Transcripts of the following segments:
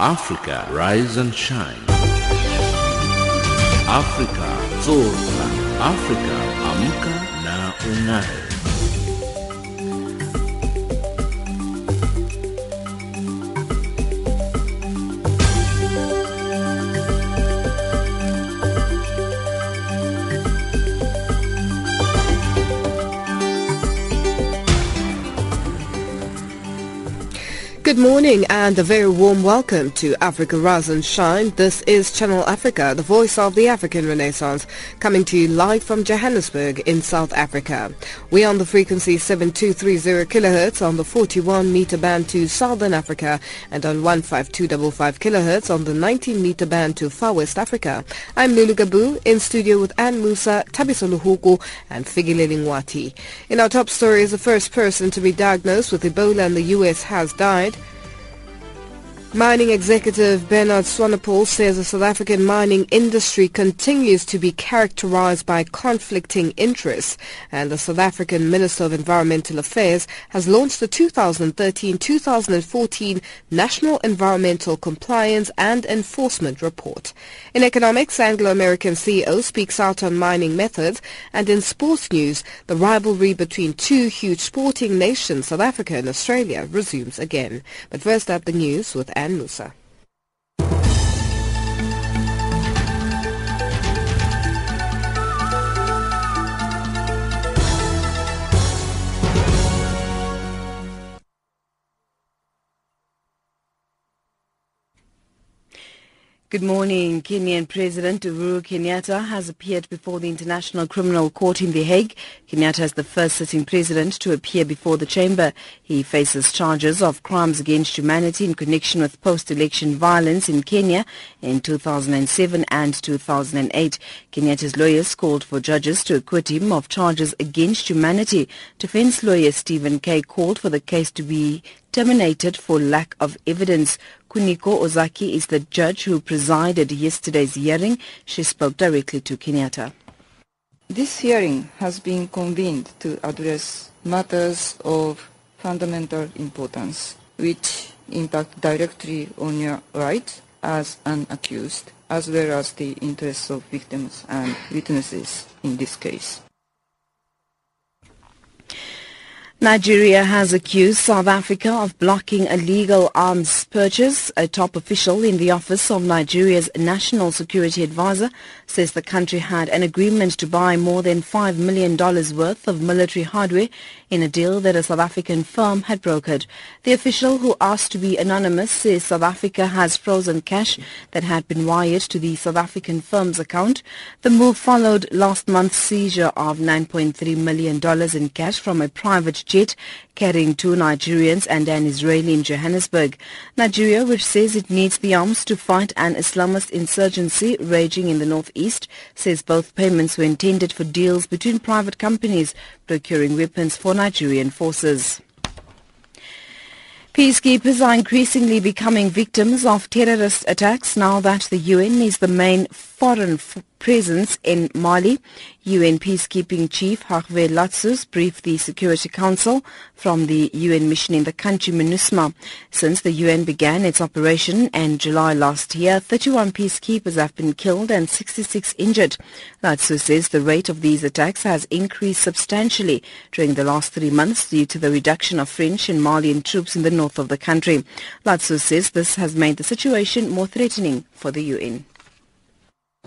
Africa, rise and shine. Africa, zorka. Africa, amka na ung'ae. Good morning and a very warm welcome to Africa Rise and Shine. This is Channel Africa, the voice of the African Renaissance, coming to you live from Johannesburg in South Africa. We are on the frequency 7230 kHz on the 41 meter band to Southern Africa and on 15255 kHz on the 19 meter band to Far West Africa. I'm Lulu Gabu in studio with Ann Musa, Tabiso Luhuku and Figileli Ngwati. In our top story is the first person to be diagnosed with Ebola in the U.S. has died. Mining executive Bernard Swanepoel says the South African mining industry continues to be characterized by conflicting interests and the South African Minister of Environmental Affairs has launched the 2013-2014 National Environmental Compliance and Enforcement Report. In economics, Anglo-American CEO speaks out on mining methods and in sports news, the rivalry between two huge sporting nations, South Africa and Australia, resumes again. But first up, the news with Ann Musa. Good morning. Kenyan President Uhuru Kenyatta has appeared before the International Criminal Court in The Hague. Kenyatta is the first sitting president to appear before the chamber. He faces charges of crimes against humanity in connection with post-election violence in Kenya in 2007 and 2008. Kenyatta's lawyers called for judges to acquit him of charges against humanity. Defense lawyer Stephen Kay called for the case to be terminated for lack of evidence. Kuniko Ozaki is the judge who presided yesterday's hearing. She spoke directly to Kenyatta. This hearing has been convened to address matters of fundamental importance which impact directly on your rights as an accused as well as the interests of victims and witnesses in this case. Nigeria has accused South Africa of blocking illegal arms purchase. A top official in the office of Nigeria's National Security Advisor says the country had an agreement to buy more than $5 million worth of military hardware in a deal that a South African firm had brokered. The official, who asked to be anonymous, says South Africa has frozen cash that had been wired to the South African firm's account. The move followed last month's seizure of $9.3 million in cash from a private jet carrying two Nigerians and an Israeli in Johannesburg. Nigeria, which says it needs the arms to fight an Islamist insurgency raging in the northeast, says both payments were intended for deals between private companies procuring weapons for Nigerian forces. Peacekeepers are increasingly becoming victims of terrorist attacks now that the UN is the main foreign presence in Mali. UN peacekeeping chief Hervé Ladsous briefed the Security Council from the UN mission in the country MINUSMA. Since the UN began its operation in July last year, 31 peacekeepers have been killed and 66 injured. Ladsous says the rate of these attacks has increased substantially during the last three months due to the reduction of French and Malian troops in the north of the country. Ladsous says this has made the situation more threatening for the UN.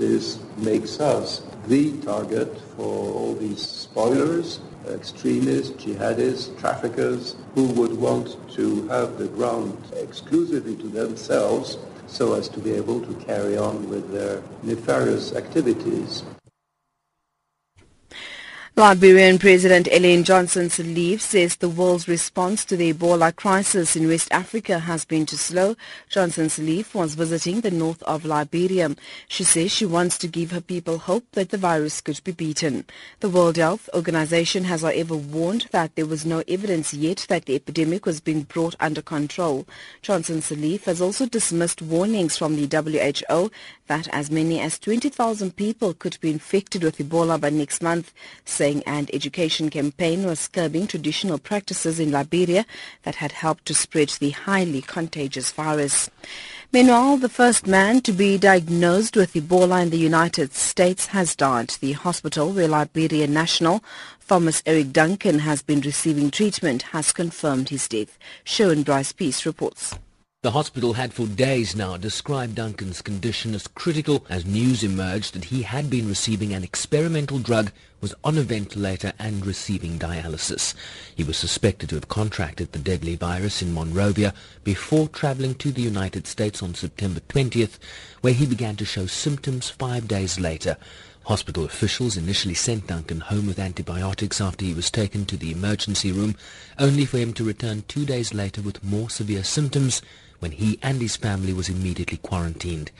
This makes us the target for all these spoilers, extremists, jihadists, traffickers, who would want to have the ground exclusively to themselves so as to be able to carry on with their nefarious activities. Liberian President Ellen Johnson Sirleaf says the world's response to the Ebola crisis in West Africa has been too slow. Johnson Sirleaf was visiting the north of Liberia. She says she wants to give her people hope that the virus could be beaten. The World Health Organization has however warned that there was no evidence yet that the epidemic was being brought under control. Johnson Sirleaf has also dismissed warnings from the WHO that as many as 20,000 people could be infected with Ebola by next month, saying an education campaign was curbing traditional practices in Liberia that had helped to spread the highly contagious virus. Meanwhile, the first man to be diagnosed with Ebola in the United States has died. The hospital where Liberian national Thomas Eric Duncan has been receiving treatment has confirmed his death. Sharon Bryce Peace reports. The hospital had for days now described Duncan's condition as critical as news emerged that he had been receiving an experimental drug, was on a ventilator and receiving dialysis. He was suspected to have contracted the deadly virus in Monrovia before traveling to the United States on September 20th, where he began to show symptoms five days later. Hospital officials initially sent Duncan home with antibiotics after he was taken to the emergency room, only for him to return two days later with more severe symptoms when he and his family was immediately quarantined.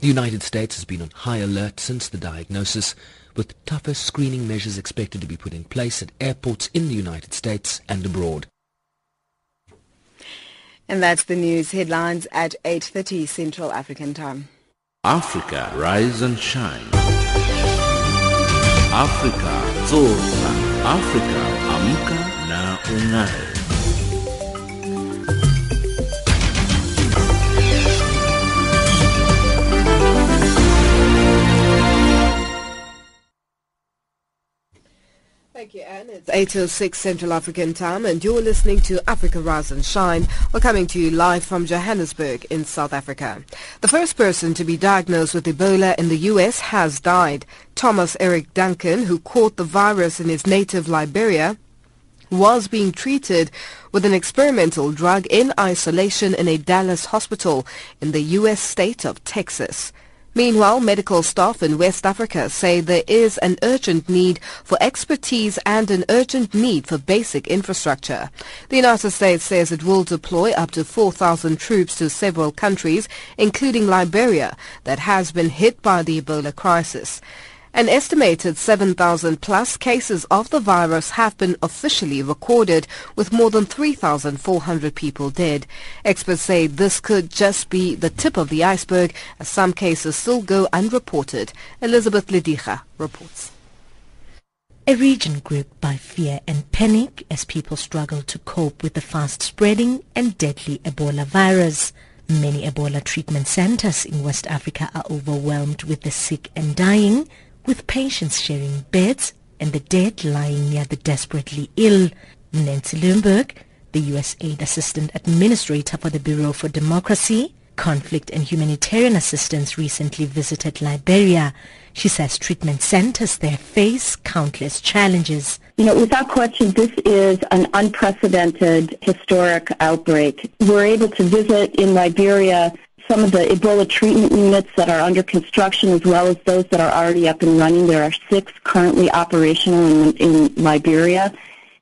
The United States has been on high alert since the diagnosis, with tougher screening measures expected to be put in place at airports in the United States and abroad. And that's the news headlines at 8.30 Central African Time. Africa, rise and shine. Afrika zorka. Afrika amka na ungae. Thank you, Anne. It's 8.06 Central African Time and you're listening to Africa Rise and Shine. We're coming to you live from Johannesburg in South Africa. The first person to be diagnosed with Ebola in the U.S. has died. Thomas Eric Duncan, who caught the virus in his native Liberia, was being treated with an experimental drug in isolation in a Dallas hospital in the U.S. state of Texas. Meanwhile, medical staff in West Africa say there is an urgent need for expertise and an urgent need for basic infrastructure. The United States says it will deploy up to 4,000 troops to several countries, including Liberia, that has been hit by the Ebola crisis. An estimated 7,000 plus cases of the virus have been officially recorded, with more than 3,400 people dead. Experts say this could just be the tip of the iceberg, as some cases still go unreported. Elizabeth Lidija reports. A region gripped by fear and panic as people struggle to cope with the fast-spreading and deadly Ebola virus. Many Ebola treatment centers in West Africa are overwhelmed with the sick and dying, with patients sharing beds and the dead lying near the desperately ill. Nancy Lindborg, the USAID Assistant Administrator for the Bureau for Democracy, Conflict and Humanitarian Assistance recently visited Liberia. She says treatment centers there face countless challenges. You know, without question, this is an unprecedented historic outbreak. We're able to visit in Liberia some of the Ebola treatment units that are under construction as well as those that are already up and running. There are six currently operational in, in Liberia.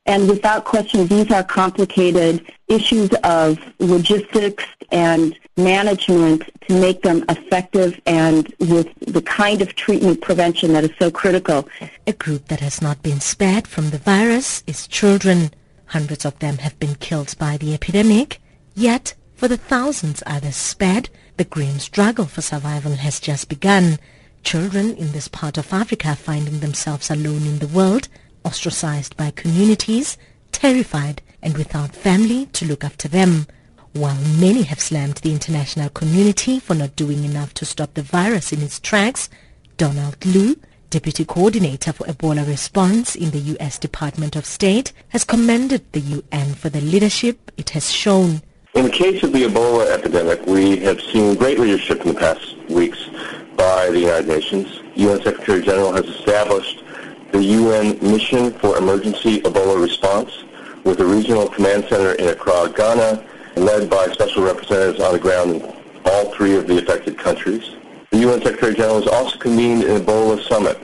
And without question, these are complicated issues of logistics and management to make them effective and with the kind of treatment prevention that is so critical. A group that has not been spared from the virus is children. Hundreds of them have been killed by the epidemic, yet for the thousands others spared, the grim struggle for survival has just begun. Children in this part of Africa finding themselves alone in the world, ostracized by communities, terrified and without family to look after them. While many have slammed the international community for not doing enough to stop the virus in its tracks, Donald Lu, Deputy Coordinator for Ebola Response in the U.S. Department of State, has commended the UN for the leadership it has shown. In the case of the Ebola epidemic, we have seen great leadership in the past weeks by the United Nations. UN Secretary General has established the UN Mission for Emergency Ebola Response with a regional command center in Accra, Ghana, led by special representatives on the ground in all three of the affected countries. The UN Secretary General has also convened an Ebola summit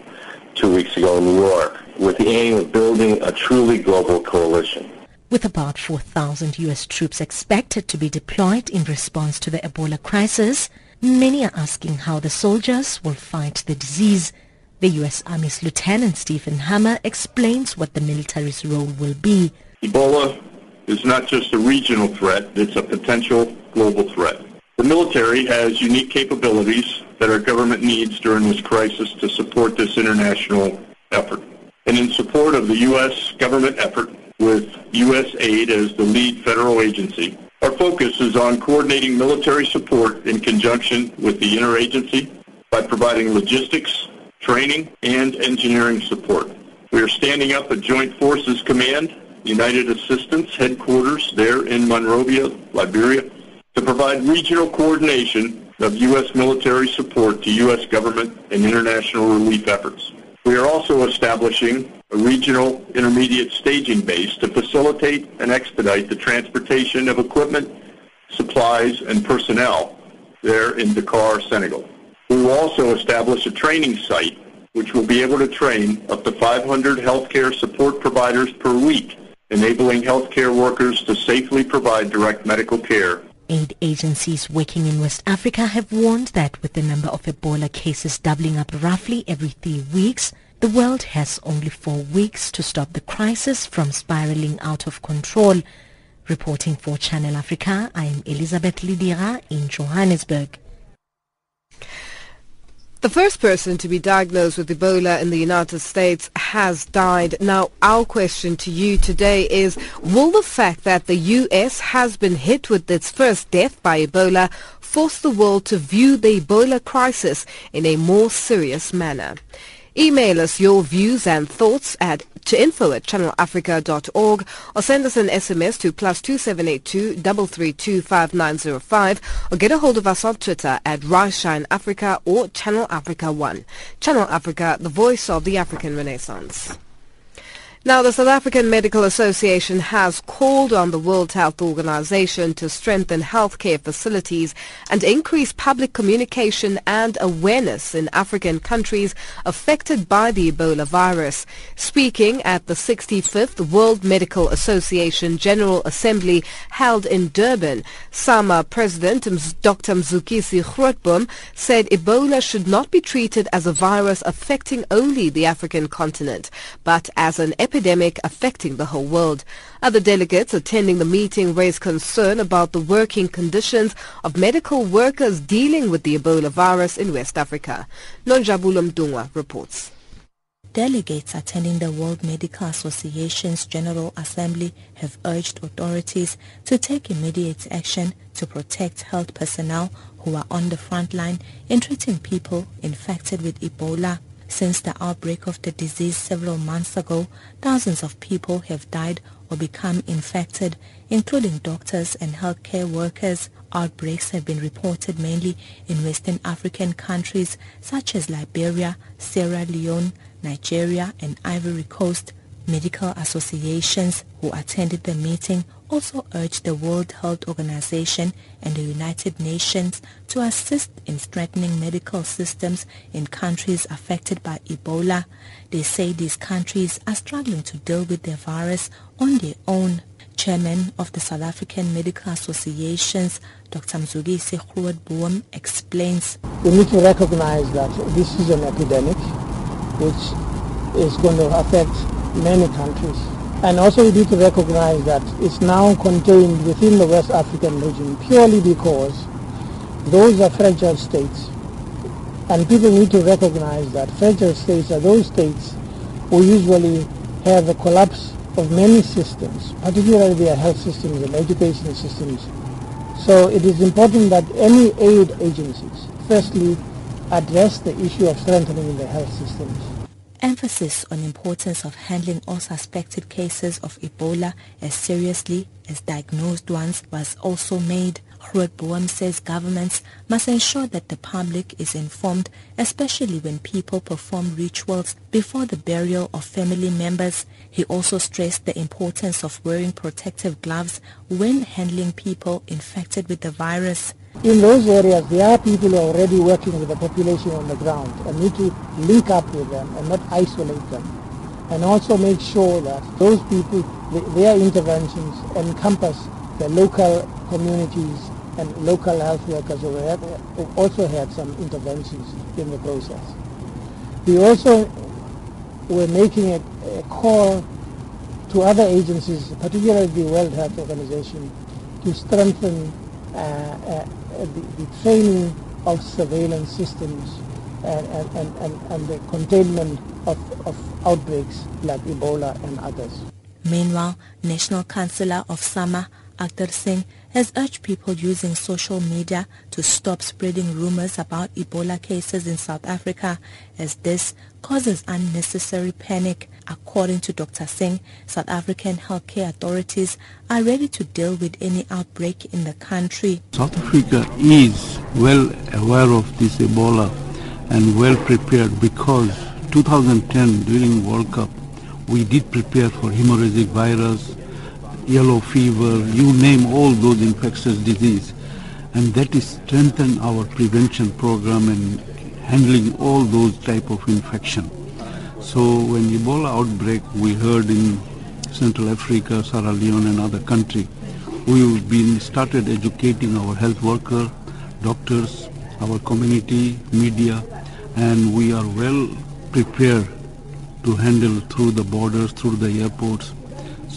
two weeks ago in New York with the aim of building a truly global coalition. With about 4,000 U.S. troops expected to be deployed in response to the Ebola crisis, many are asking how the soldiers will fight the disease. The U.S. Army's Lieutenant Stephen Hammer explains what the military's role will be. Ebola is not just a regional threat, it's a potential global threat. The military has unique capabilities that our government needs during this crisis to support this international effort. And in support of the U.S. government effort, with U.S. aid as the lead federal agency. Our focus is on coordinating military support in conjunction with the interagency by providing logistics, training, and engineering support. We are standing up a Joint Forces Command, United Assistance Headquarters there in Monrovia, Liberia, to provide regional coordination of U.S. military support to U.S. government and international relief efforts. We are also establishing a regional intermediate staging base to facilitate and expedite the transportation of equipment, supplies, and personnel there in Dakar, Senegal. We will also establish a training site which will be able to train up to 500 healthcare support providers per week, enabling healthcare workers to safely provide direct medical care. Aid agencies working in West Africa have warned that with the number of Ebola cases doubling up roughly every three weeks, the world has only four weeks to stop the crisis from spiraling out of control. Reporting for Channel Africa, I am Elizabeth Lidira in Johannesburg. The first person to be diagnosed with Ebola in the United States has died. Now, our question to you today is, will the fact that the U.S. has been hit with its first death by Ebola force the world to view the Ebola crisis in a more serious manner? Email us your views and thoughts at to info at channelafrica.org or send us an SMS to plus 2782 332 or get a hold of us on Twitter at Rise Shine Africa or Channel Africa 1. Channel Africa, the voice of the African Renaissance. Now, the South African Medical Association has called on the World Health Organization to strengthen healthcare facilities and increase public communication and awareness in African countries affected by the Ebola virus. Speaking at the 65th World Medical Association General Assembly held in Durban, SAMA President Dr. Mzukisi Grootboom said Ebola should not be treated as a virus affecting only the African continent, but as an epidemic epidemic affecting the whole world. Other delegates attending the meeting raised concern about the working conditions of medical workers dealing with the Ebola virus in West Africa. Nonjabulo Mdungwa reports. Delegates attending the World Medical Association's General Assembly have urged authorities to take immediate action to protect health personnel who are on the front line in treating people infected with Ebola. Since the outbreak of the disease several months ago, thousands of people have died or become infected, including doctors and healthcare workers. Outbreaks have been reported mainly in Western African countries such as Liberia, Sierra Leone, Nigeria, and Ivory Coast. Medical associations who attended the meeting also urged the World Health Organization and the United Nations to assist in strengthening medical systems in countries affected by Ebola. They say these countries are struggling to deal with the virus on their own. Chairman of the South African Medical Associations, Dr. Mzukisi Grootboom, explains. We need to recognize that this is an epidemic which is going to affect many countries. And also we need to recognize that it's now contained within the West African region purely because those are fragile states. And people need to recognize that fragile states are those states who usually have a collapse of many systems, particularly their health systems and education systems. So it is important that any aid agencies firstly address the issue of strengthening the health systems. Emphasis on importance of handling all suspected cases of Ebola as seriously as diagnosed ones was also made. Grootboom says governments must ensure that the public is informed, especially when people perform rituals before the burial of family members. He also stressed the importance of wearing protective gloves when handling people infected with the virus. In those areas, there are people who are already working with the population on the ground and need to link up with them and not isolate them. And also make sure that those people, their interventions encompass the local communities and local health workers who have also had some interventions in the process. We also were making a, a call to other agencies, particularly the World Health Organization, to strengthen uh, uh, Uh, the, the, training of surveillance systems and, and, and, and the containment of, of outbreaks like Ebola and others. Meanwhile, National Councillor of SAMA Akhtar Singh has urged people using social media to stop spreading rumors about Ebola cases in South Africa as this causes unnecessary panic. According to Dr. Singh, South African healthcare authorities are ready to deal with any outbreak in the country. South Africa is well aware of this Ebola and well prepared because 2010 during World Cup we did prepare for hemorrhagic virus, yellow fever, you name all those infectious disease. And that is strengthen our prevention program and handling all those type of infection. So when Ebola outbreak we heard in Central Africa, Sierra Leone and other country, we've been started educating our health worker, doctors, our community, media, and we are well prepared to handle through the borders, through the airports.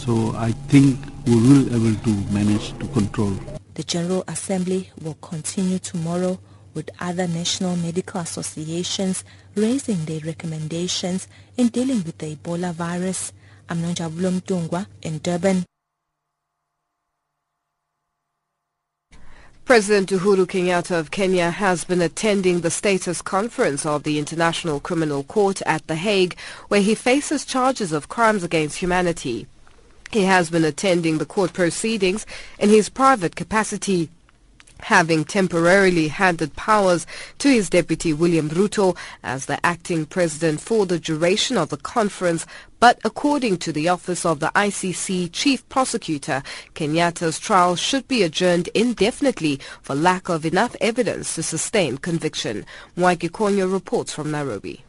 So I think we will be able to manage to control. The General Assembly will continue tomorrow with other national medical associations raising their recommendations in dealing with the Ebola virus. I'm Nonjabulo Mtungwa in Durban. President Uhuru Kenyatta of Kenya has been attending the status conference of the International Criminal Court at The Hague, where he faces charges of crimes against humanity. He has been attending the court proceedings in his private capacity having temporarily handed powers to his deputy William Ruto as the acting president for the duration of the conference, but according to the office of the ICC chief prosecutor, Kenyatta's trial should be adjourned indefinitely for lack of enough evidence to sustain conviction. Mwaiki Konyo reports from Nairobi.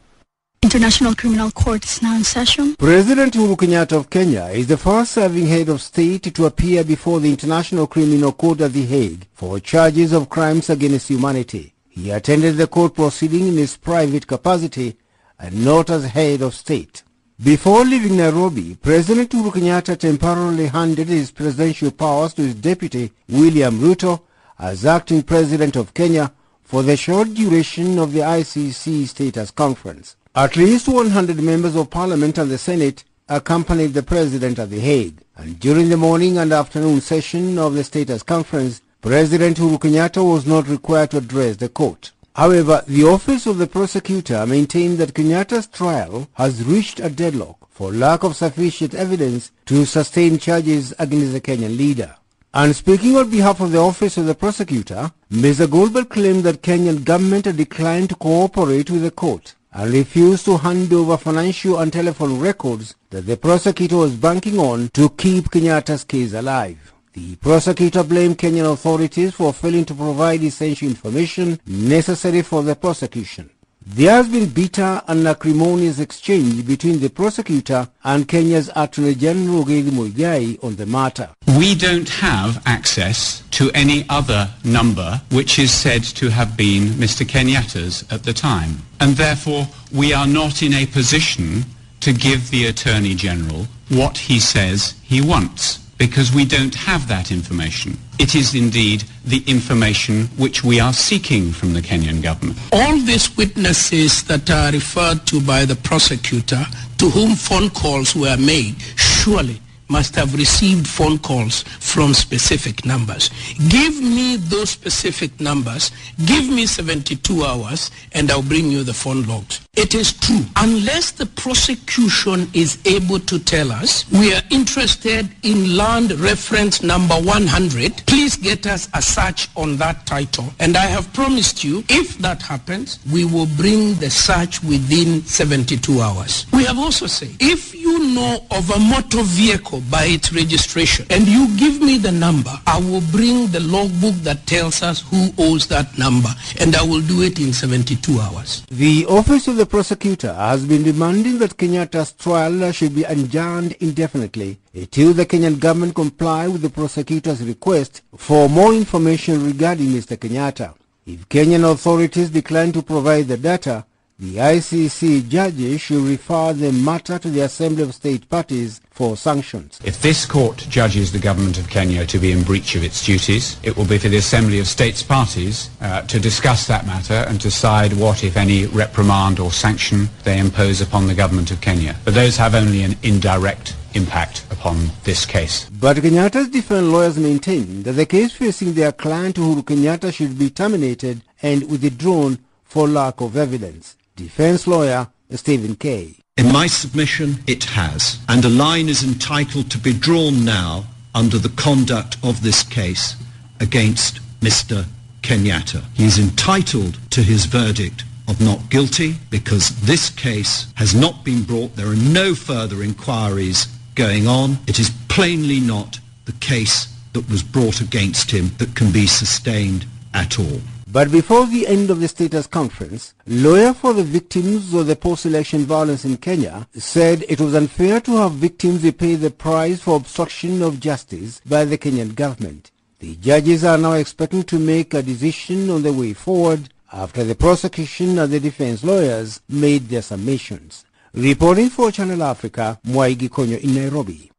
International Criminal Court is now in session. President Uhuru Kenyatta of Kenya is the first serving head of state to appear before the International Criminal Court at The Hague for charges of crimes against humanity. He attended the court proceeding in his private capacity and not as head of state. Before leaving Nairobi, President Uhuru Kenyatta temporarily handed his presidential powers to his deputy William Ruto as acting president of Kenya for the short duration of the ICC Status Conference. At least 100 members of parliament and the Senate accompanied the president at The Hague. And during the morning and afternoon session of the status conference, President Uhuru Kenyatta was not required to address the court. However, the office of the prosecutor maintained that Kenyatta's trial has reached a deadlock for lack of sufficient evidence to sustain charges against the Kenyan leader. And speaking on behalf of the office of the prosecutor, Mr. Goldberg claimed that Kenyan government had declined to cooperate with the court and refused to hand over financial and telephone records that the prosecutor was banking on to keep Kenyatta's case alive. The prosecutor blamed Kenyan authorities for failing to provide essential information necessary for the prosecution. There has been bitter and acrimonious exchange between the prosecutor and Kenya's Attorney General Githu Muigai on the matter. We don't have access to any other number which is said to have been Mr. Kenyatta's at the time. And therefore, we are not in a position to give the Attorney General what he says he wants because we don't have that information. It is indeed the information which we are seeking from the Kenyan government. All these witnesses that are referred to by the prosecutor, to whom phone calls were made, surely must have received phone calls from specific numbers. Give me those specific numbers, give me 72 hours, and I'll bring you the phone logs. It is true. Unless the prosecution is able to tell us we are interested in land reference number 100, please get us a search on that title. And I have promised you, if that happens, we will bring the search within 72 hours. We have also said, if you know of a motor vehicle by its registration and you give me the number, I will bring the logbook that tells us who owes that number and I will do it in 72 hours. The office of the prosecutor has been demanding that Kenyatta's trial should be adjourned indefinitely until the Kenyan government comply with the prosecutor's request for more information regarding Mr. Kenyatta. If Kenyan authorities decline to provide the data, the ICC judges should refer the matter to the Assembly of State Parties for sanctions. If this court judges the government of Kenya to be in breach of its duties, it will be for the Assembly of States Parties uh, to discuss that matter and decide what, if any, reprimand or sanction they impose upon the government of Kenya. But those have only an indirect impact upon this case. But Kenyatta's defense lawyers maintain that the case facing their client Uhuru Kenyatta should be terminated and withdrawn for lack of evidence. Defense lawyer Stephen Kay. In my submission, it has, and a line is entitled to be drawn now under the conduct of this case against Mr. Kenyatta. He is entitled to his verdict of not guilty because this case has not been brought. There are no further inquiries going on. It is plainly not the case that was brought against him that can be sustained at all. But before the end of the status conference, lawyer for the victims of the post-election violence in Kenya said it was unfair to have victims pay the price for obstruction of justice by the Kenyan government. The judges are now expecting to make a decision on the way forward after the prosecution and the defense lawyers made their submissions. Reporting for Channel Africa, Mwaigi Konyo in Nairobi.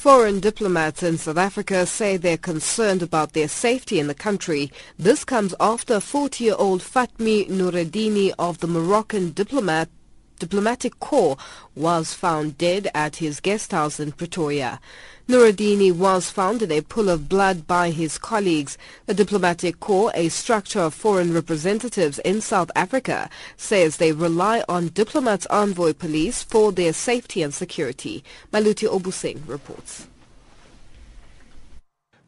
Foreign diplomats in South Africa say they're concerned about their safety in the country. This comes after 40-year-old Fatmi Noureddini of the Moroccan diplomat diplomatic corps was found dead at his guest house in Pretoria. Noureddini was found in a pool of blood by his colleagues. The Diplomatic Corps, a structure of foreign representatives in South Africa, says they rely on diplomats' envoy police for their safety and security. Maluti Obuseng reports.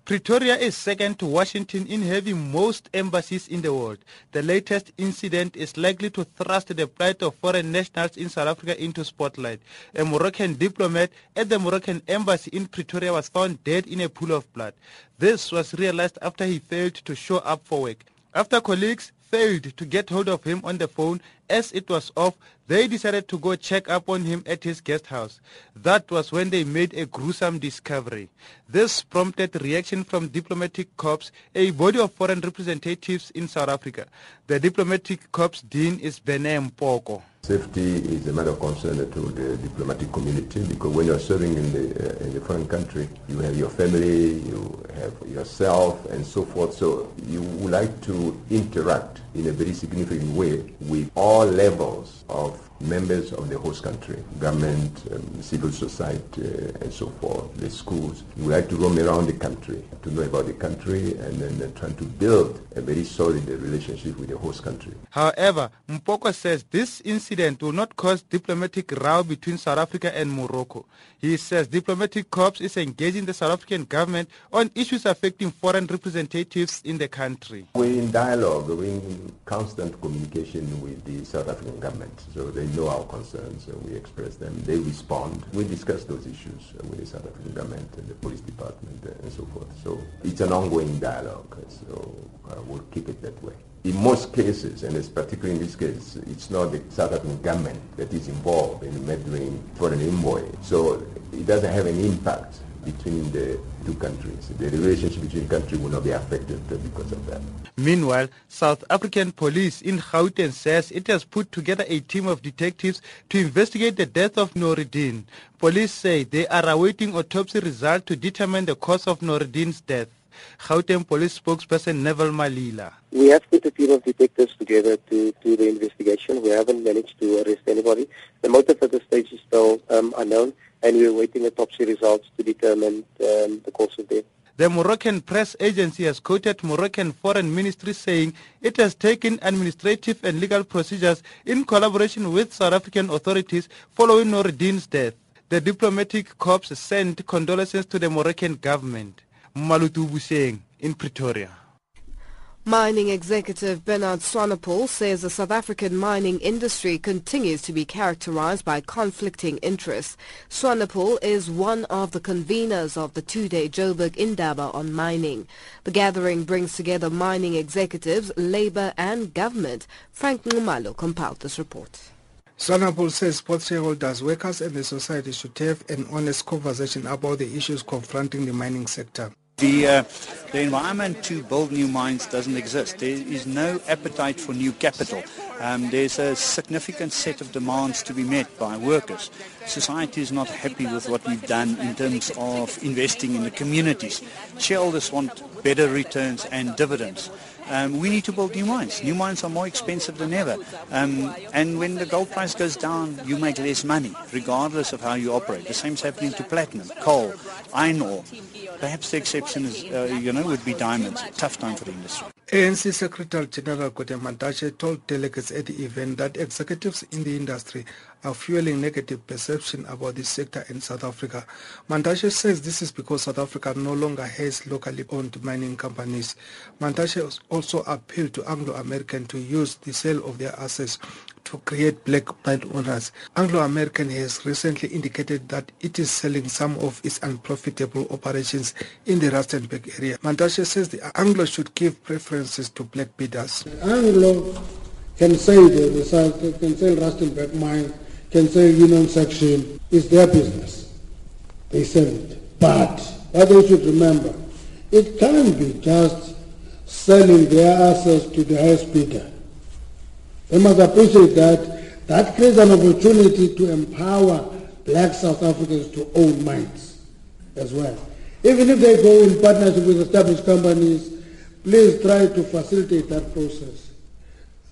Pretoria is second to Washington in having most embassies in the world. The latest incident is likely to thrust the plight of foreign nationals in South Africa into spotlight. A Moroccan diplomat at the Moroccan embassy in Pretoria was found dead in a pool of blood. This was realized after he failed to show up for work. After colleagues failed to get hold of him on the phone as it was off, they decided to go check up on him at his guest house. That was when they made a gruesome discovery. This prompted reaction from Diplomatic Corps, a body of foreign representatives in South Africa. The Diplomatic Corps Dean is Bene Mpoko. Safety is a matter of concern to the diplomatic community because when you're serving in the, uh, in the foreign country, you have your family, you have yourself, and so forth. So you would like to interact in a very significant way with all levels of members of the host country, government, um, civil society, uh, and so forth, the schools. We like to roam around the country to know about the country and then uh, trying to build a very solid relationship with the host country. However, Mpoko says this incident will not cause diplomatic row between South Africa and Morocco. He says diplomatic corps is engaging the South African government on issues affecting foreign representatives in the country. We're in dialogue, we're in constant communication with the South African government. So they know our concerns and we express them. They respond. We discuss those issues with the South African government and the police department and so forth. So it's an ongoing dialogue. So uh, we'll keep it that way. In most cases, and it's particularly in this case, it's not the South African government that is involved in meddling for an envoy. So it doesn't have an impact between the two countries. The relationship between countries will not be affected because of that. Meanwhile, South African police in Gauteng says it has put together a team of detectives to investigate the death of Noureddin. Police say they are awaiting autopsy results to determine the cause of Noureddin's death. Gauteng police spokesperson Neville Malila. We have put a team of detectives together to do the investigation. We haven't managed to arrest anybody. The motive at this stage is still um, unknown, and we're waiting autopsy results to determine um, the cause of death. The Moroccan press agency has quoted Moroccan foreign ministry saying it has taken administrative and legal procedures in collaboration with South African authorities following Noureddin's death. The diplomatic corps sent condolences to the Moroccan government. Malutu Buseng in Pretoria. Mining executive Bernard Swanepoel says the South African mining industry continues to be characterized by conflicting interests. Swanepoel is one of the conveners of the two-day Joburg Indaba on mining. The gathering brings together mining executives, labor and government. Frank Ngumalo compiled this report. Swanepoel says both shareholders, workers and the society should have an honest conversation about the issues confronting the mining sector. The, uh, the environment to build new mines doesn't exist. There is no appetite for new capital. Um, there's a significant set of demands to be met by workers. Society is not happy with what we've done in terms of investing in the communities. Shareholders want better returns and dividends. Um, we need to build new mines. New mines are more expensive than ever. Um, and when the gold price goes down, you make less money, regardless of how you operate. The same is happening to platinum, coal, iron ore. Perhaps the exception is, uh, you know, would be diamonds. Tough time for the industry. ANC Secretary General Gwede Mantashe told delegates at the event that executives in the industry are fueling negative perception about the sector in South Africa. Mantashe says this is because South Africa no longer has locally owned mining companies. Mantashe also appealed to Anglo-American to use the sale of their assets to create black mine owners. Anglo-American has recently indicated that it is selling some of its unprofitable operations in the Rustenburg area. Mantashe says the Anglo should give preferences to black bidders. Anglo can say the result, can sell Rustenburg mine can say union section is their business. They sell it. But what they should remember, it can't be just selling their assets to the highest bidder. They must appreciate that that creates an opportunity to empower black South Africans to own mines as well. Even if they go in partnership with established companies, please try to facilitate that process.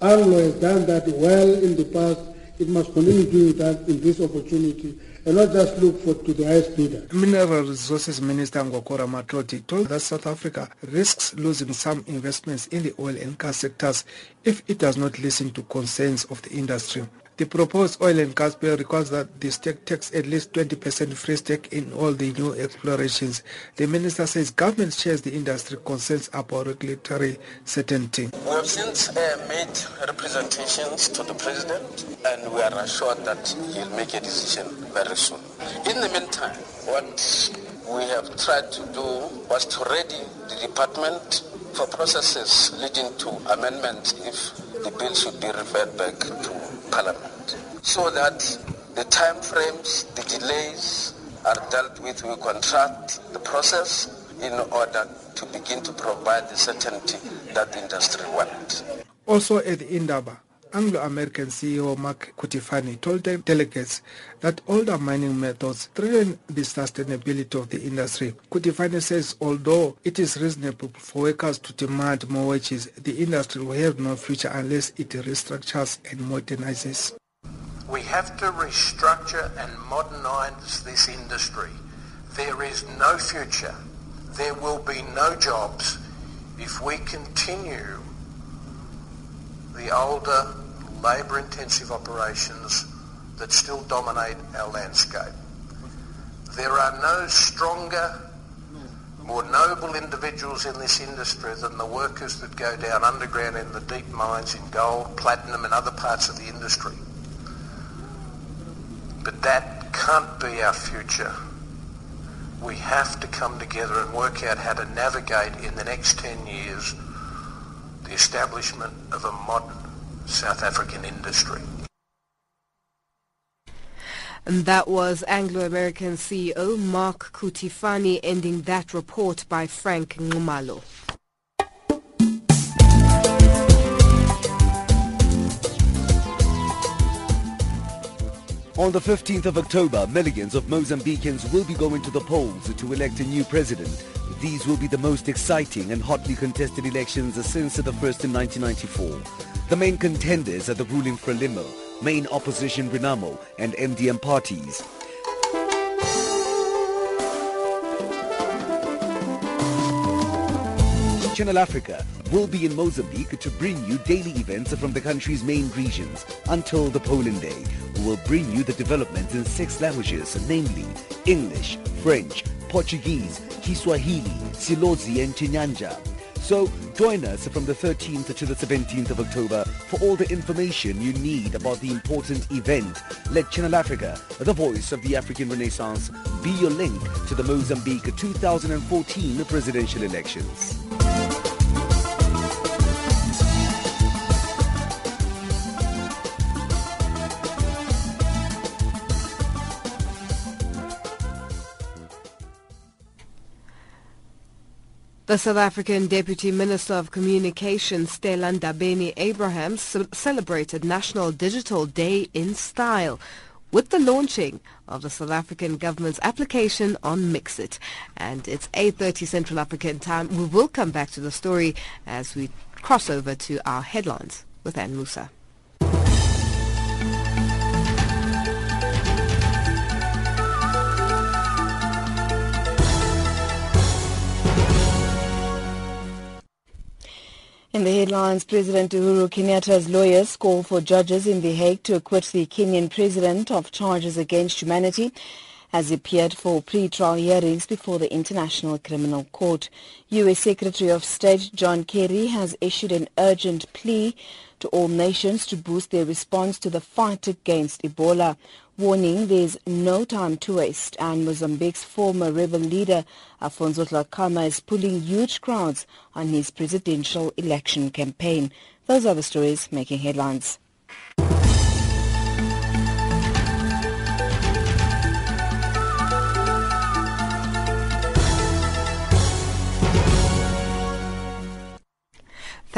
Anglo has done that well in the past it must continue doing that in this opportunity and not just look for to the highest bidder. Mineral Resources Minister Ngoako Ramatlhodi told that South Africa risks losing some investments in the oil and gas sectors if it does not listen to concerns of the industry. The proposed oil and gas bill requires that the state takes at least 20% free stake in all the new explorations. The minister says government shares the industry concerns about regulatory certainty. We have since uh, made representations to the president and we are assured that he'll make a decision very soon. In the meantime, what we have tried to do was to ready the department for processes leading to amendments if the bill should be referred back to Parliament so that the time frames, the delays are dealt with. We contract the process in order to begin to provide the certainty that the industry wants. Also at Indaba, Anglo-American CEO Mark Cutifani told the delegates that older mining methods threaten the sustainability of the industry. Cutifani says although it is reasonable for workers to demand more wages, the industry will have no future unless it restructures and modernizes. We have to restructure and modernize this industry. There is no future. There will be no jobs if we continue the older labour-intensive operations that still dominate our landscape. There are no stronger, more noble individuals in this industry than the workers that go down underground in the deep mines in gold, platinum and other parts of the industry. But that can't be our future. We have to come together and work out how to navigate in the next 10 years the establishment of a modern South African industry. And that was Anglo-American CEO Mark Cutifani ending that report by Frank Ngumalo. On the 15th of October, millions of Mozambicans will be going to the polls to elect a new president. These will be the most exciting and hotly contested elections since the first in 1994. The main contenders are the ruling Frelimo, main opposition Renamo and MDM parties. Channel Africa will be in Mozambique to bring you daily events from the country's main regions until the polling day. We will bring you the developments in six languages, namely English, French, Portuguese, Kiswahili, Silozi and Chinyanja. So join us from the 13th to the 17th of October for all the information you need about the important event. Let Channel Africa, the voice of the African Renaissance, be your link to the Mozambique 2014 presidential elections. The South African Deputy Minister of Communications, Stella Ndabeni-Abraham, celebrated National Digital Day in style with the launching of the South African government's application on MXit. And it's 8.30 Central African time. We will come back to the story as we cross over to our headlines with Ann Musa. In the headlines, President Uhuru Kenyatta's lawyers call for judges in The Hague to acquit the Kenyan president of charges against humanity as he appeared for pre-trial hearings before the International Criminal Court. U.S. Secretary of State John Kerry has issued an urgent plea to all nations to boost their response to the fight against Ebola warning there's no time to waste and Mozambique's former rebel leader Afonso Dhlakama is pulling huge crowds on his presidential election campaign. Those are the stories making headlines.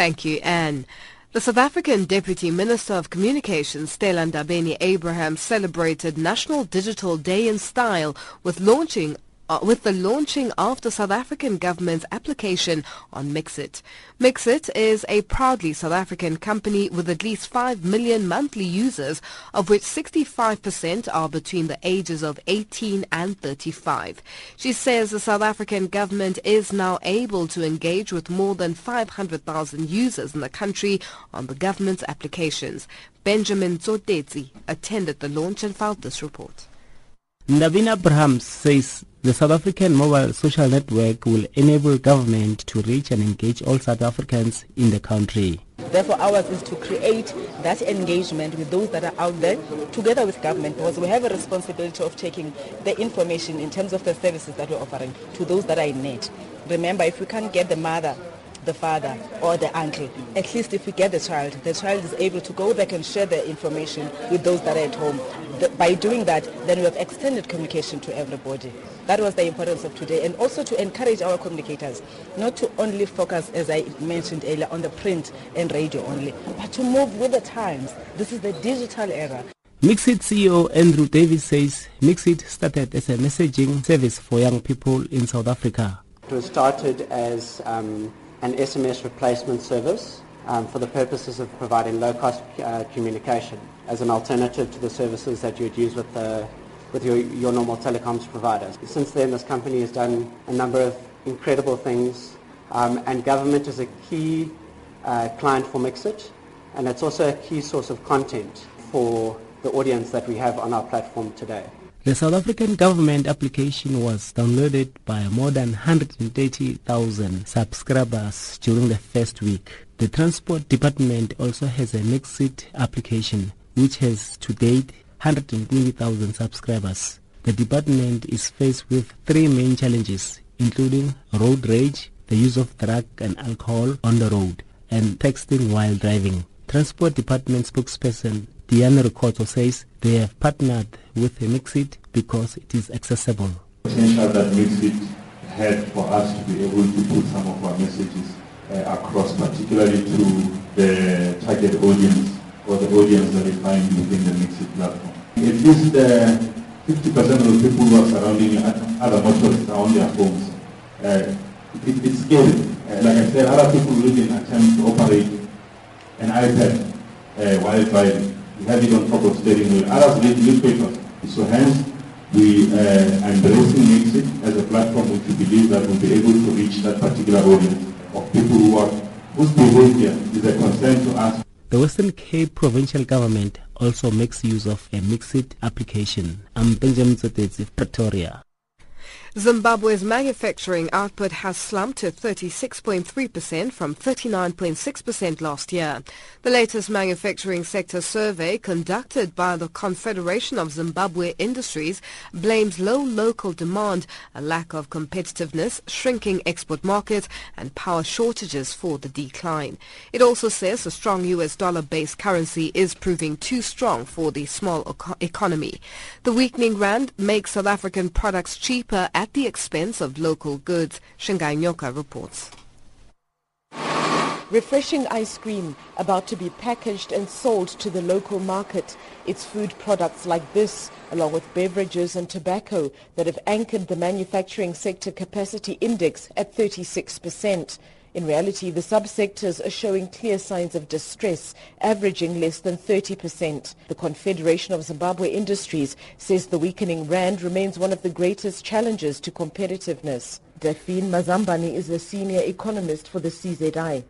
Thank you, Anne. The South African Deputy Minister of Communications, Stella Ndabeni-Abraham, celebrated National Digital Day in style with launching uh, with the launching of the South African government's application on Mxit. Mxit is a proudly South African company with at least 5 million monthly users, of which 65% are between the ages of 18 and 35. She says the South African government is now able to engage with more than 500,000 users in the country on the government's applications. Benjamin Zodetzi attended the launch and filed this report. Ndabeni-Abraham says the South African mobile social network will enable government to reach and engage all South Africans in the country. Therefore, ours is to create that engagement with those that are out there together with government because we have a responsibility of taking the information in terms of the services that we're offering to those that are in need. Remember, if we can't get the mother the father or the uncle. At least if we get the child, the child is able to go back and share the information with those that are at home. The, by doing that, then we have extended communication to everybody. That was the importance of today. And also to encourage our communicators not to only focus, as I mentioned earlier, on the print and radio only, but to move with the times. This is the digital era. Mxit CEO Andrew Davis says Mxit started as a messaging service for young people in South Africa. It was started as um, an SMS replacement service um, for the purposes of providing low-cost uh, communication as an alternative to the services that you would use with, the, with your, your normal telecoms providers. Since then, this company has done a number of incredible things, um, and government is a key uh, client for Mxit, and it's also a key source of content for the audience that we have on our platform today. The South African government application was downloaded by more than 130,000 subscribers during the first week. The Transport Department also has a Mxit application which has to date 120,000 subscribers. The department is faced with three main challenges including road rage, the use of drug and alcohol on the road, and texting while driving. Transport Department spokesperson Diana Ricoto says they have partnered with Mxit because it is accessible. Potential that Mxit had for us to be able to put some of our messages uh, across, particularly to the target audience or the audience that we find within the Mxit platform. At least uh, 50% of the people who are surrounding other motorists are on their phones. Uh, it, it's scary. Uh, like I said, other people even attempt to operate an iPad uh, while driving have it on top of steering wheel. Others read newspapers. So hence, we uh, are embracing Mxit as a platform which we believe that will be able to reach that particular audience of people who are, whose behavior is a concern to us. The Western Cape provincial government also makes use of a Mxit application. I'm Benjamin Zotetsi, Pretoria. Zimbabwe's manufacturing output has slumped to 36.3% from 39.6% last year. The latest manufacturing sector survey conducted by the Confederation of Zimbabwe Industries blames low local demand, a lack of competitiveness, shrinking export markets and power shortages for the decline. It also says the strong US dollar-based currency is proving too strong for the small economy. The weakening rand makes South African products cheaper at the expense of local goods, Shanghai Nyoka reports. Refreshing ice cream about to be packaged and sold to the local market. It's food products like this, along with beverages and tobacco, that have anchored the manufacturing sector capacity index at 36%. In reality, the subsectors are showing clear signs of distress, averaging less than 30%. The Confederation of Zimbabwe Industries says the weakening rand remains one of the greatest challenges to competitiveness. Daphne Mazambani is a senior economist for the CZI.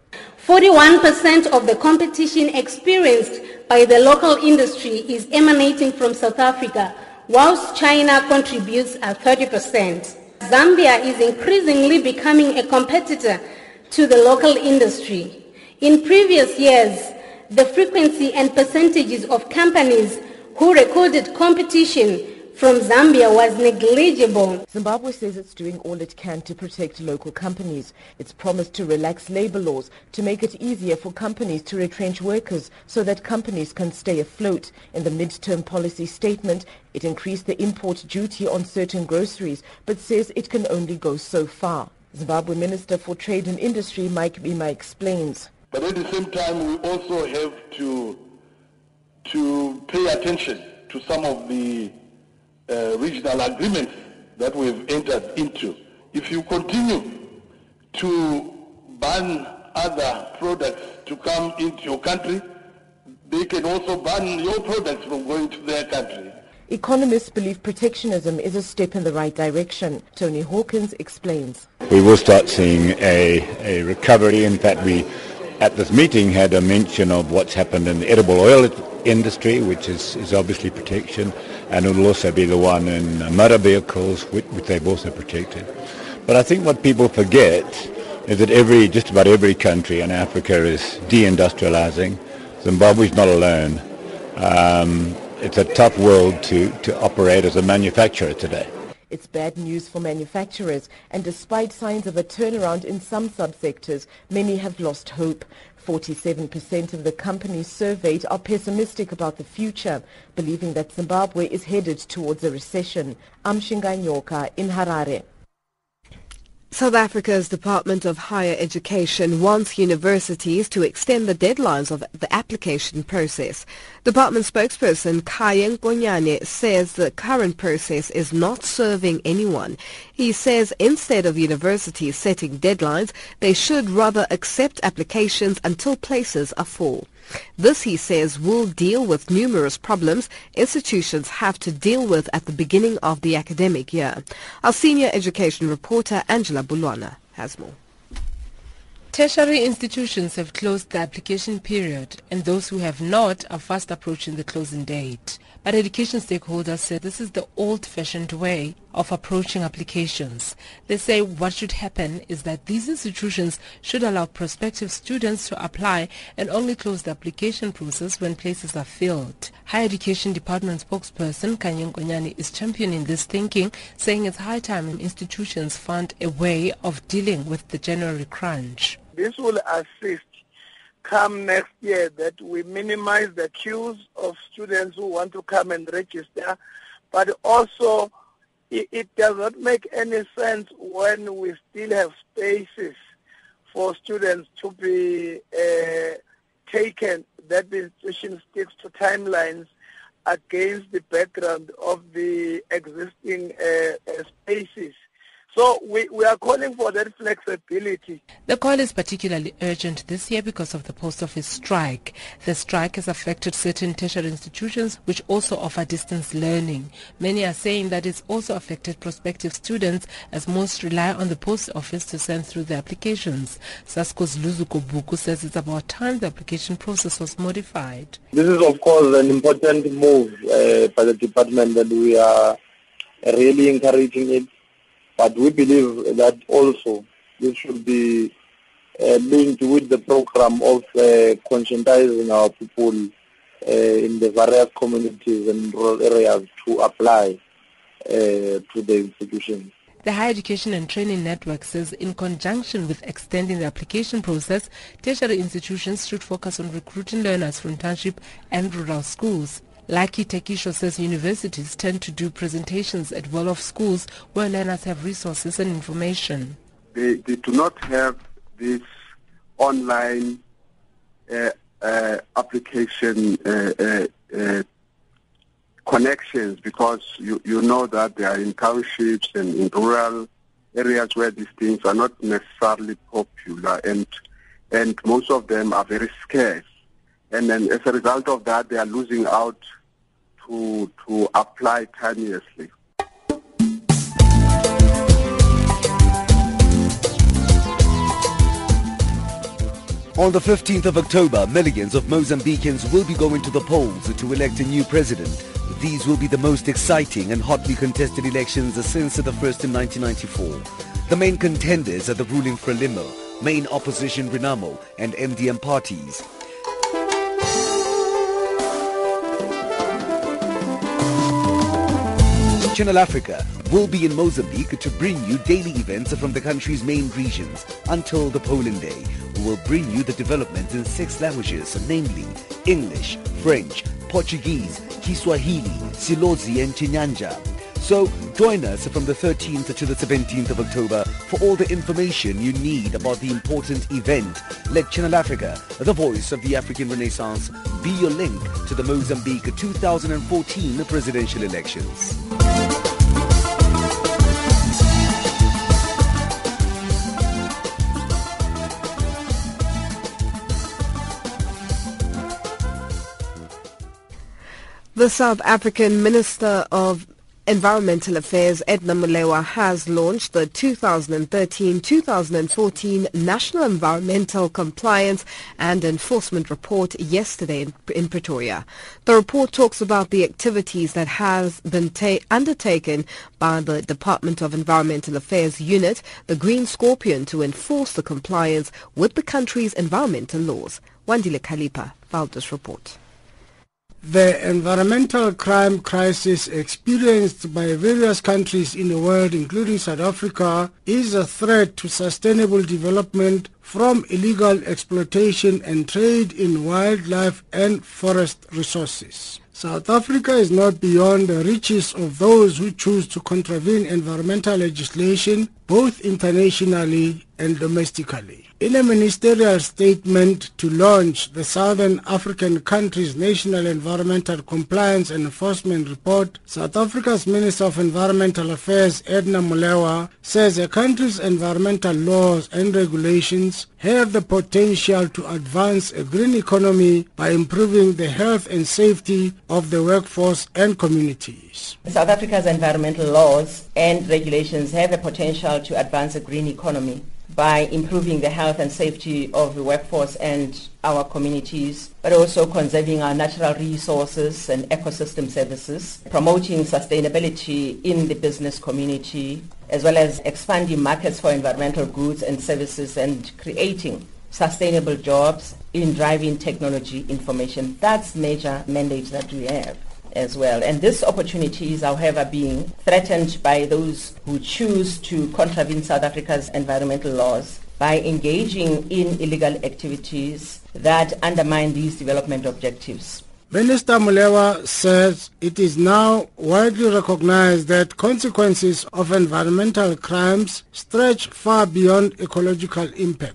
41% of the competition experienced by the local industry is emanating from South Africa, whilst China contributes at 30%. Zambia is increasingly becoming a competitor to the local industry. In previous years, the frequency and percentages of companies who recorded competition from Zambia was negligible. Zimbabwe says it's doing all it can to protect local companies. It's promised to relax labor laws to make it easier for companies to retrench workers so that companies can stay afloat. In the midterm policy statement, it increased the import duty on certain groceries, but says it can only go so far. Zimbabwe Minister for Trade and Industry Mike Bimha explains. But at the same time, we also have to, to pay attention to some of the uh, regional agreements that we've entered into. If you continue to ban other products to come into your country, they can also ban your products from going to their country. Economists believe protectionism is a step in the right direction. Tony Hawkins explains. We will start seeing a, a recovery. In fact, we at this meeting had a mention of what's happened in the edible oil industry, which is, is obviously protection and it will also be the one in motor vehicles, which, which they've also protected. But I think what people forget is that every, just about every country in Africa is deindustrializing. Zimbabwe is not alone. Um, it's a tough world to, to operate as a manufacturer today. It's bad news for manufacturers, and despite signs of a turnaround in some subsectors, many have lost hope. 47% of the companies surveyed are pessimistic about the future, believing that Zimbabwe is headed towards a recession. Amshinga Nyoka in Harare. South Africa's Department of Higher Education wants universities to extend the deadlines of the application process. Department spokesperson Khaya Nkonyane says the current process is not serving anyone. He says instead of universities setting deadlines, they should rather accept applications until places are full. This, he says, will deal with numerous problems institutions have to deal with at the beginning of the academic year. Our senior education reporter, Angela Bulwana, has more. Tertiary institutions have closed the application period and those who have not are fast approaching the closing date. But education stakeholders say this is the old-fashioned way of approaching applications. They say what should happen is that these institutions should allow prospective students to apply and only close the application process when places are filled. Higher Education Department spokesperson Khanya Nkonyane is championing this thinking, saying it's high time institutions found a way of dealing with the January crunch. This will assist come next year that we minimize the queues of students who want to come and register, but also it, it does not make any sense when we still have spaces for students to be uh, taken that the institution sticks to timelines against the background of the existing uh, uh, spaces. So we, we are calling for that flexibility. The call is particularly urgent this year because of the post office strike. The strike has affected certain tertiary institutions which also offer distance learning. Many are saying that it's also affected prospective students as most rely on the post office to send through their applications. SASCO's Luzuko Buku says it's about time the application process was modified. This is of course an important move uh, by the department that we are really encouraging it but we believe that also this should be uh, linked with the program of uh, conscientizing our people uh, in the various communities and rural areas to apply uh, to the institutions. The Higher Education and Training Network says in conjunction with extending the application process, tertiary institutions should focus on recruiting learners from township and rural schools. Lucky Tekisho says universities tend to do presentations at well-off schools where learners have resources and information. They, they do not have this online uh, uh, application uh, uh, uh connections because you, you know that they are in townships and in rural areas where these things are not necessarily popular and and most of them are very scarce. And then as a result of that, they are losing out to to apply timelessly. On the 15th of October, millions of Mozambicans will be going to the polls to elect a new president. These will be the most exciting and hotly contested elections since the first in 1994. The main contenders are the ruling Frelimo, main opposition Renamo and MDM parties. Channel Africa will be in Mozambique to bring you daily events from the country's main regions until the polling day. We will bring you the developments in six languages, namely English, French, Portuguese, Kiswahili, Silozi and Chinyanja. So join us from the 13th to the 17th of October for all the information you need about the important event. Let Channel Africa, the voice of the African Renaissance, be your link to the Mozambique 2014 presidential elections. The South African Minister of Environmental Affairs Edna Molewa has launched the 2013-2014 National Environmental Compliance and Enforcement Report yesterday in, in Pretoria. The report talks about the activities that has been undertaken by the Department of Environmental Affairs unit, the Green Scorpion, to enforce the compliance with the country's environmental laws. Wandile Kalipa filed this report. The environmental crime crisis experienced by various countries in the world, including South Africa, is a threat to sustainable development from illegal exploitation and trade in wildlife and forest resources. South Africa is not beyond the reaches of those who choose to contravene environmental legislation, both internationally and domestically. In a ministerial statement to launch the Southern African country's National Environmental Compliance Enforcement Report, South Africa's Minister of Environmental Affairs Edna Molewa says the country's environmental laws and regulations have the potential to advance a green economy by improving the health and safety of the workforce and communities. South Africa's environmental laws and regulations have the potential to advance a green economy by improving the health and safety of the workforce and our communities, but also conserving our natural resources and ecosystem services, promoting sustainability in the business community, as well as expanding markets for environmental goods and services and creating sustainable jobs in driving technology information. That's major mandate that we have as well. And this opportunity is, however, being threatened by those who choose to contravene South Africa's environmental laws by engaging in illegal activities that undermine these development objectives. Minister Molewa says it is now widely recognized that consequences of environmental crimes stretch far beyond ecological impact.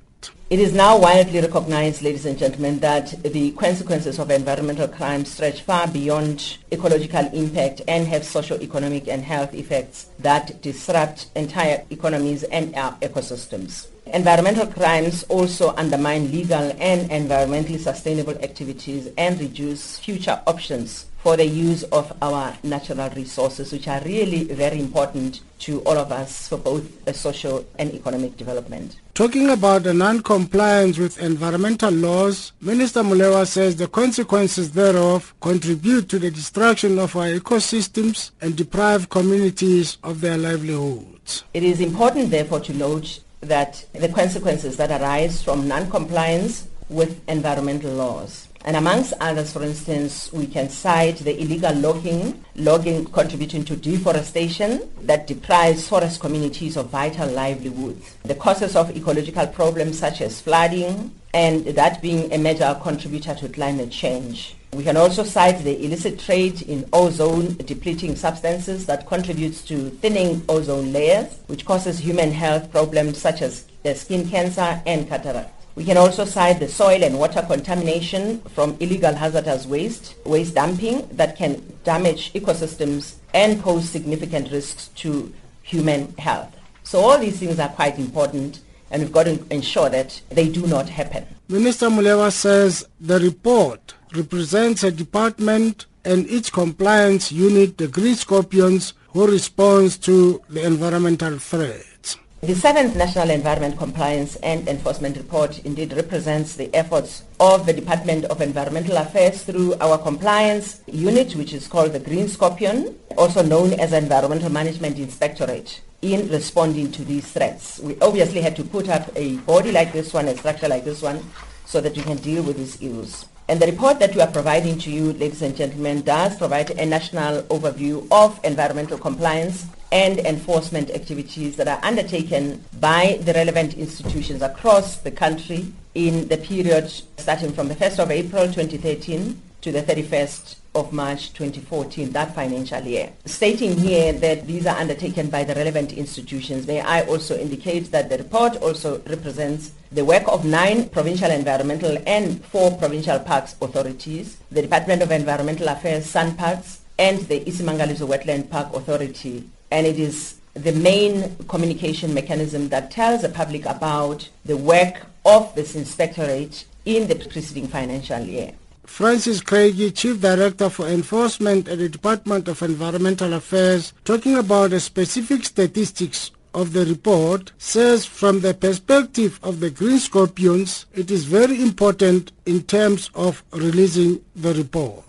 It is now widely recognized, ladies and gentlemen, that the consequences of environmental crime stretch far beyond ecological impact and have socio-economic and health effects that disrupt entire economies and our ecosystems. Environmental crimes also undermine legal and environmentally sustainable activities and reduce future options for the use of our natural resources, which are really very important to all of us for both uh, social and economic development. Talking about the non-compliance with environmental laws, Minister Molewa says the consequences thereof contribute to the destruction of our ecosystems and deprive communities of their livelihoods. It is important, therefore, to note that the consequences that arise from non-compliance with environmental laws and amongst others, for instance, we can cite the illegal logging, logging contributing to deforestation that deprives forest communities of vital livelihoods. The causes of ecological problems such as flooding, and that being a major contributor to climate change. We can also cite the illicit trade in ozone depleting substances that contributes to thinning ozone layers, which causes human health problems such as uh, skin cancer and cataract. We can also cite the soil and water contamination from illegal hazardous waste, waste dumping that can damage ecosystems and pose significant risks to human health. So all these things are quite important and we've got to ensure that they do not happen. Minister Molewa says the report represents a department and its compliance unit, the Green Scorpions, who responds to the environmental threats. The seventh National Environment Compliance and Enforcement Report indeed represents the efforts of the Department of Environmental Affairs through our compliance unit, which is called the Green Scorpion, also known as Environmental Management Inspectorate in responding to these threats. We obviously had to put up a body like this one, a structure like this one, so that we can deal with these issues. And the report that we are providing to you, ladies and gentlemen, does provide a national overview of environmental compliance and enforcement activities that are undertaken by the relevant institutions across the country in the period starting from the 1st of April 2013 to the 31st of March 2014, that financial year. Stating here that these are undertaken by the relevant institutions, may I also indicate that the report also represents the work of nine provincial environmental and four provincial parks authorities, the Department of Environmental Affairs, SANParks, and the Isimangaliso Wetland Park Authority. And it is the main communication mechanism that tells the public about the work of this inspectorate in the preceding financial year. Frances Craigie, Chief Director for Enforcement at the Department of Environmental Affairs, talking about the specific statistics of the report, says from the perspective of the Green Scorpions, it is very important in terms of releasing the report.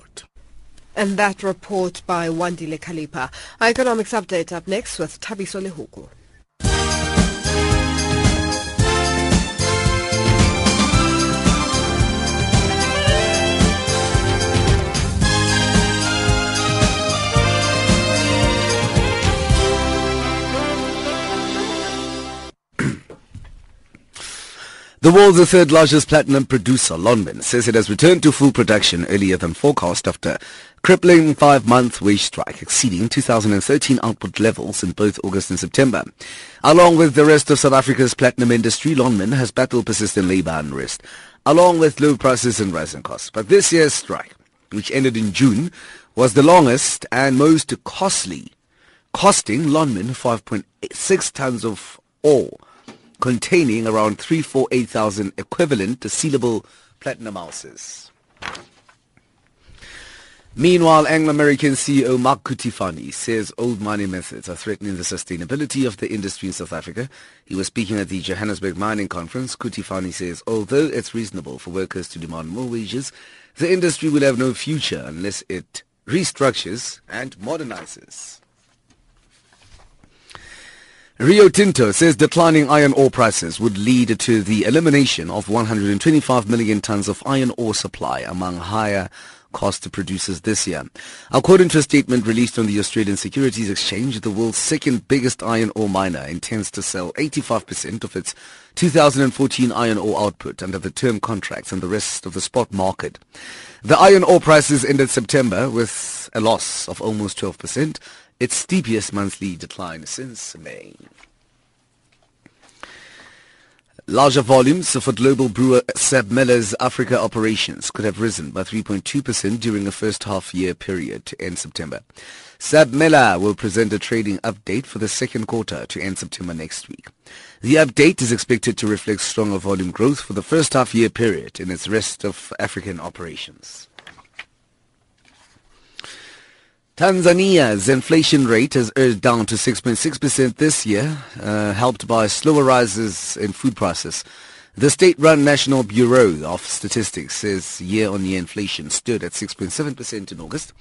And that report by Wandile Kalipa. Our economics update up next with Tabiso Lehuku. The world's third largest platinum producer, Lonmin, says it has returned to full production earlier than forecast after crippling five-month wage strike exceeding 2013 output levels in both August and September. Along with the rest of South Africa's platinum industry, Lonmin has battled persistent labor unrest, along with low prices and rising costs. But this year's strike, which ended in June, was the longest and most costly, costing Lonmin 5.6 tons of ore containing around 348,000 equivalent sealable platinum ounces. Meanwhile, Anglo-American CEO Mark Cutifani says old mining methods are threatening the sustainability of the industry in South Africa. He was speaking at the Johannesburg Mining Conference. Cutifani says although it's reasonable for workers to demand more wages, the industry will have no future unless it restructures and modernizes. Rio Tinto says declining iron ore prices would lead to the elimination of 125 million tons of iron ore supply among higher cost producers this year. According to a statement released on the Australian Securities Exchange, the world's second biggest iron ore miner intends to sell 85% of its 2014 iron ore output under the term contracts and the rest of the spot market. The iron ore prices ended September with a loss of almost 12%, its steepest monthly decline since May. Larger volumes for global brewer SAB Miller's Africa operations could have risen by 3.2% during the first half year period to end September. SAB Miller will present a trading update for the second quarter to end September next week. The update is expected to reflect stronger volume growth for the first half year period in its rest of African operations. Tanzania's inflation rate has urged down to 6.6% this year, uh, helped by slower rises in food prices. The state-run National Bureau of Statistics says year-on-year inflation stood at 6.7% in August.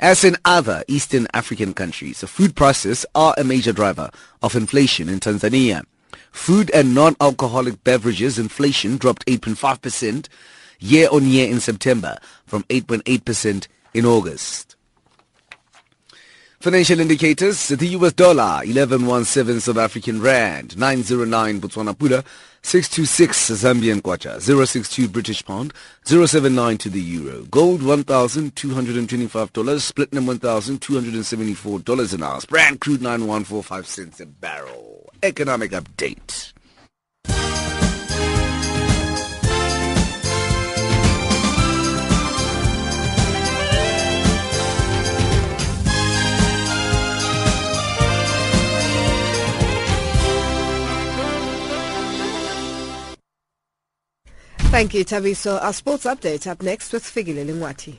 As in other Eastern African countries, food prices are a major driver of inflation in Tanzania. Food and non-alcoholic beverages inflation dropped 8.5% year-on-year in September from 8.8% in August. Financial indicators, the US dollar, 1117 South African Rand, 909 Botswana Pula, 626 Zambian Kwacha, 062 British Pound, 079 to the Euro. Gold, $1,225, platinum $1,274 an ounce. Brent crude, 9145 cents a barrel. Economic update. Thank you, Tabiso. Our sports update up next with Figile Lingwati.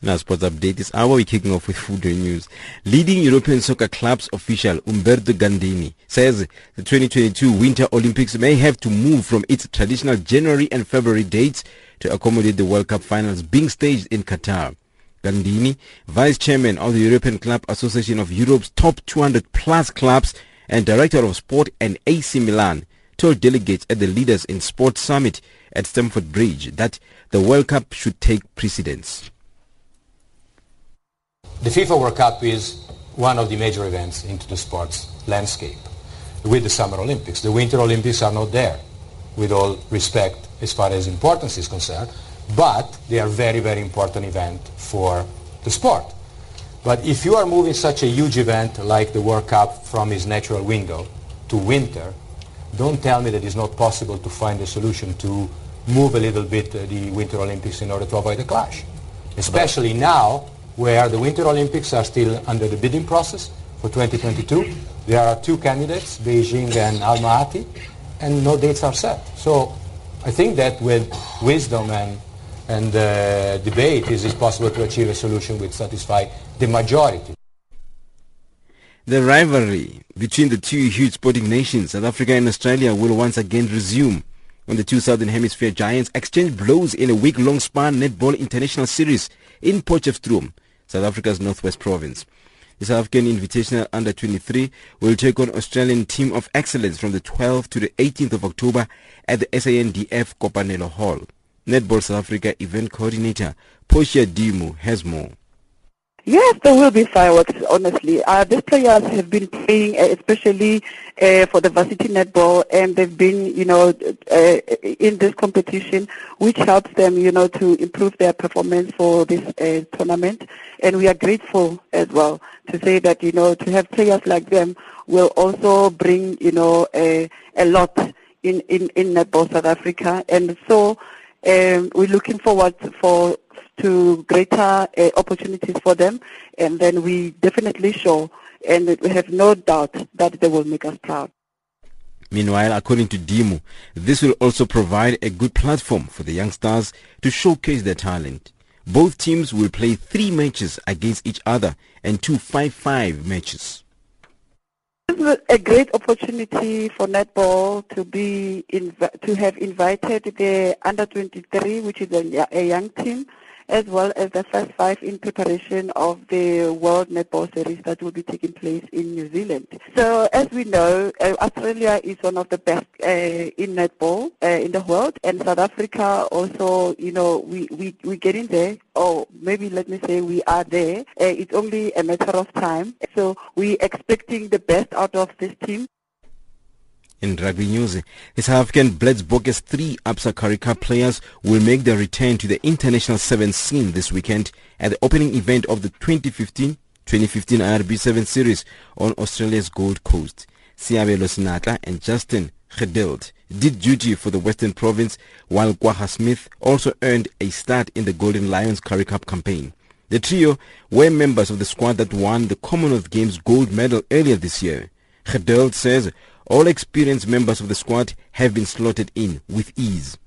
Now, sports update this hour, we're kicking off with food news. Leading European soccer clubs official Umberto Gandini says the 2022 Winter Olympics may have to move from its traditional January and February dates to accommodate the World Cup finals being staged in Qatar. Gandini, vice chairman of the European Club Association of Europe's top 200 plus clubs and director of sport and AC Milan, told delegates at the Leaders in Sport Summit at Stamford Bridge that the World Cup should take precedence. The FIFA World Cup is one of the major events into the sports landscape with the Summer Olympics. The Winter Olympics are not there, with all respect as far as importance is concerned, but they are very, very important event for the sport. But if you are moving such a huge event like the World Cup from its natural window to winter, don't tell me that it's not possible to find a solution to move a little bit uh, the Winter Olympics in order to avoid a clash. Especially now where the Winter Olympics are still under the bidding process for 2022. There are two candidates, Beijing and Almaty, and no dates are set. So I think that with wisdom and, and uh, debate, it is possible to achieve a solution which satisfies the majority. The rivalry between the two huge sporting nations, South Africa and Australia, will once again resume when the two Southern Hemisphere giants exchange blows in a week-long Spar Netball International Series in Potchefstroom South Africa's Northwest Province. The South African Invitational Under-23 will take on Australian Team of Excellence from the 12th to the 18th of October at the SANDF Kopanelo Hall. Netball South Africa event coordinator Portia Dimu has more. Yes, there will be fireworks, honestly. Uh, these players have been playing, uh, especially uh, for the varsity netball, and they've been, you know, uh, in this competition, which helps them, you know, to improve their performance for this uh, tournament. And we are grateful as well to say that, you know, to have players like them will also bring, you know, a, a lot in, in, in netball South Africa. And so um, we're looking forward for to greater uh, opportunities for them, and then we definitely show, and we have no doubt that they will make us proud. Meanwhile, according to Dimu, this will also provide a good platform for the young stars to showcase their talent. Both teams will play three matches against each other and two 5-5 matches. This is a great opportunity for netball to be inv- to have invited the under 23, which is a, a young team, as well as the first five in preparation of the World Netball Series that will be taking place in New Zealand. So as we know, uh, Australia is one of the best uh, in netball uh, in the world, and South Africa also, you know, we, we, we get in there, or maybe let me say we are there. It's only a matter of time. So we're expecting the best out of this team. In rugby news, the South African Blitsbokkes three Currie Cup players will make their return to the international seven scene this weekend at the opening event of the 2015-2015 IRB 7 series on Australia's Gold Coast. Seabelo Senatla and Justin Geduld did duty for the Western Province while Kwagga Smith also earned a start in the Golden Lions Currie Cup campaign. The trio were members of the squad that won the Commonwealth Games gold medal earlier this year. Gedild says all experienced members of the squad have been slotted in with ease.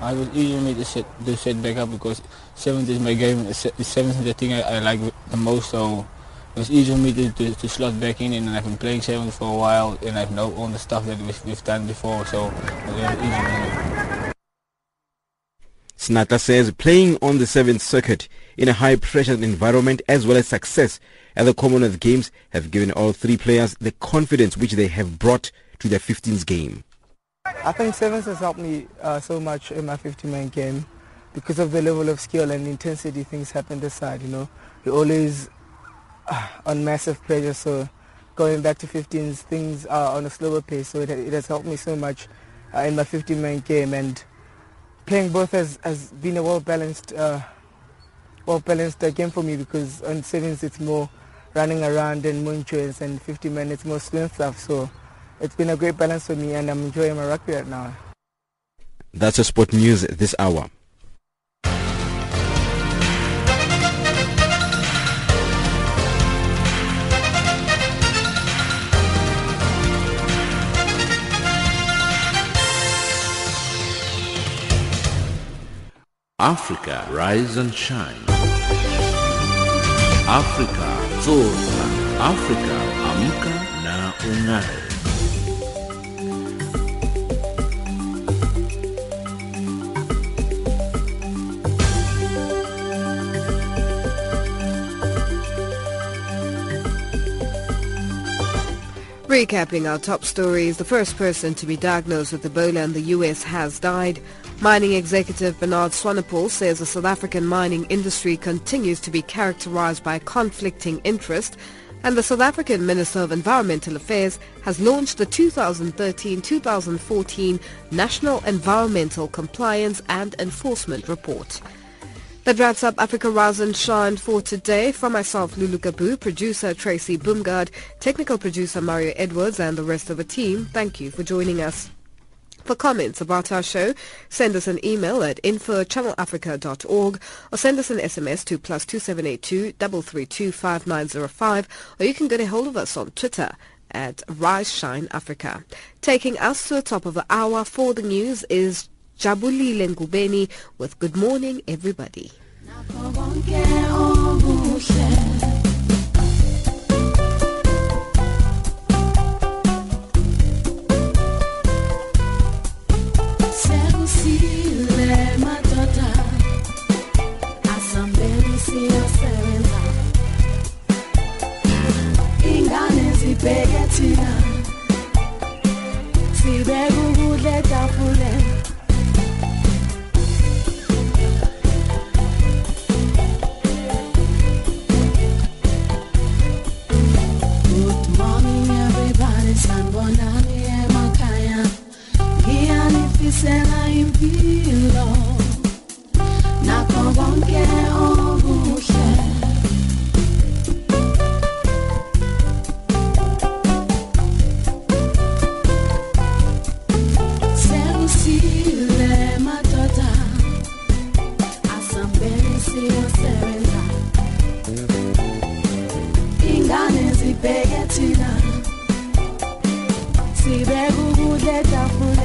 I was me to set, to set back up because seventh is my game. Seventh is the thing I, I like the most, so it was easy for me to, to, to, slot back in and I've been playing seventh for a while and I've known all the stuff that we've, we've done before, so it was easy for me. Senatla says playing on the seventh circuit in a high pressure environment as well as success at the Commonwealth Games have given all three players the confidence which they have brought to their 15th game. I think sevens has helped me uh, so much in my 15-man game because of the level of skill and intensity things happen this side, you know. You're always uh, on massive pressure, so going back to 15s, things are on a slower pace, so it, it has helped me so much uh, in my 15-man game, and playing both has, has been a well-balanced uh, well-balanced uh, game for me because on sevens it's more running around and munches and 50 minutes more swim stuff. So it's been a great balance for me and I'm enjoying my rugby right now. That's a sport news this hour. Africa, rise and shine. Africa, zorka. Africa, amka na ung'are. Recapping our top stories, the first person to be diagnosed with Ebola in the U.S. has died. Mining executive Bernard Swanepoel says the South African mining industry continues to be characterized by conflicting interest. And the South African Minister of Environmental Affairs has launched the 2013-2014 National Environmental Compliance and Enforcement Report. That wraps up Africa Rise and Shine for today. From myself, Lulu Gabu, producer Tracy Boomgard, technical producer Mario Edwards, and the rest of the team, thank you for joining us. For comments about our show, send us an email at info@channelafrica.org or send us an SMS to plus 2782 332 5905 or you can get a hold of us on Twitter at Rise Shine Africa. Taking us to the top of the hour for the news is Jabulile Ngubeni with Good Morning Everybody. Good morning everybody. Sanibonani emakhaya. Ngiyanifisela impilo. Nakho konke okuhle siyosebenza ingane zibheke thina. Sibeke ukudla etafuleni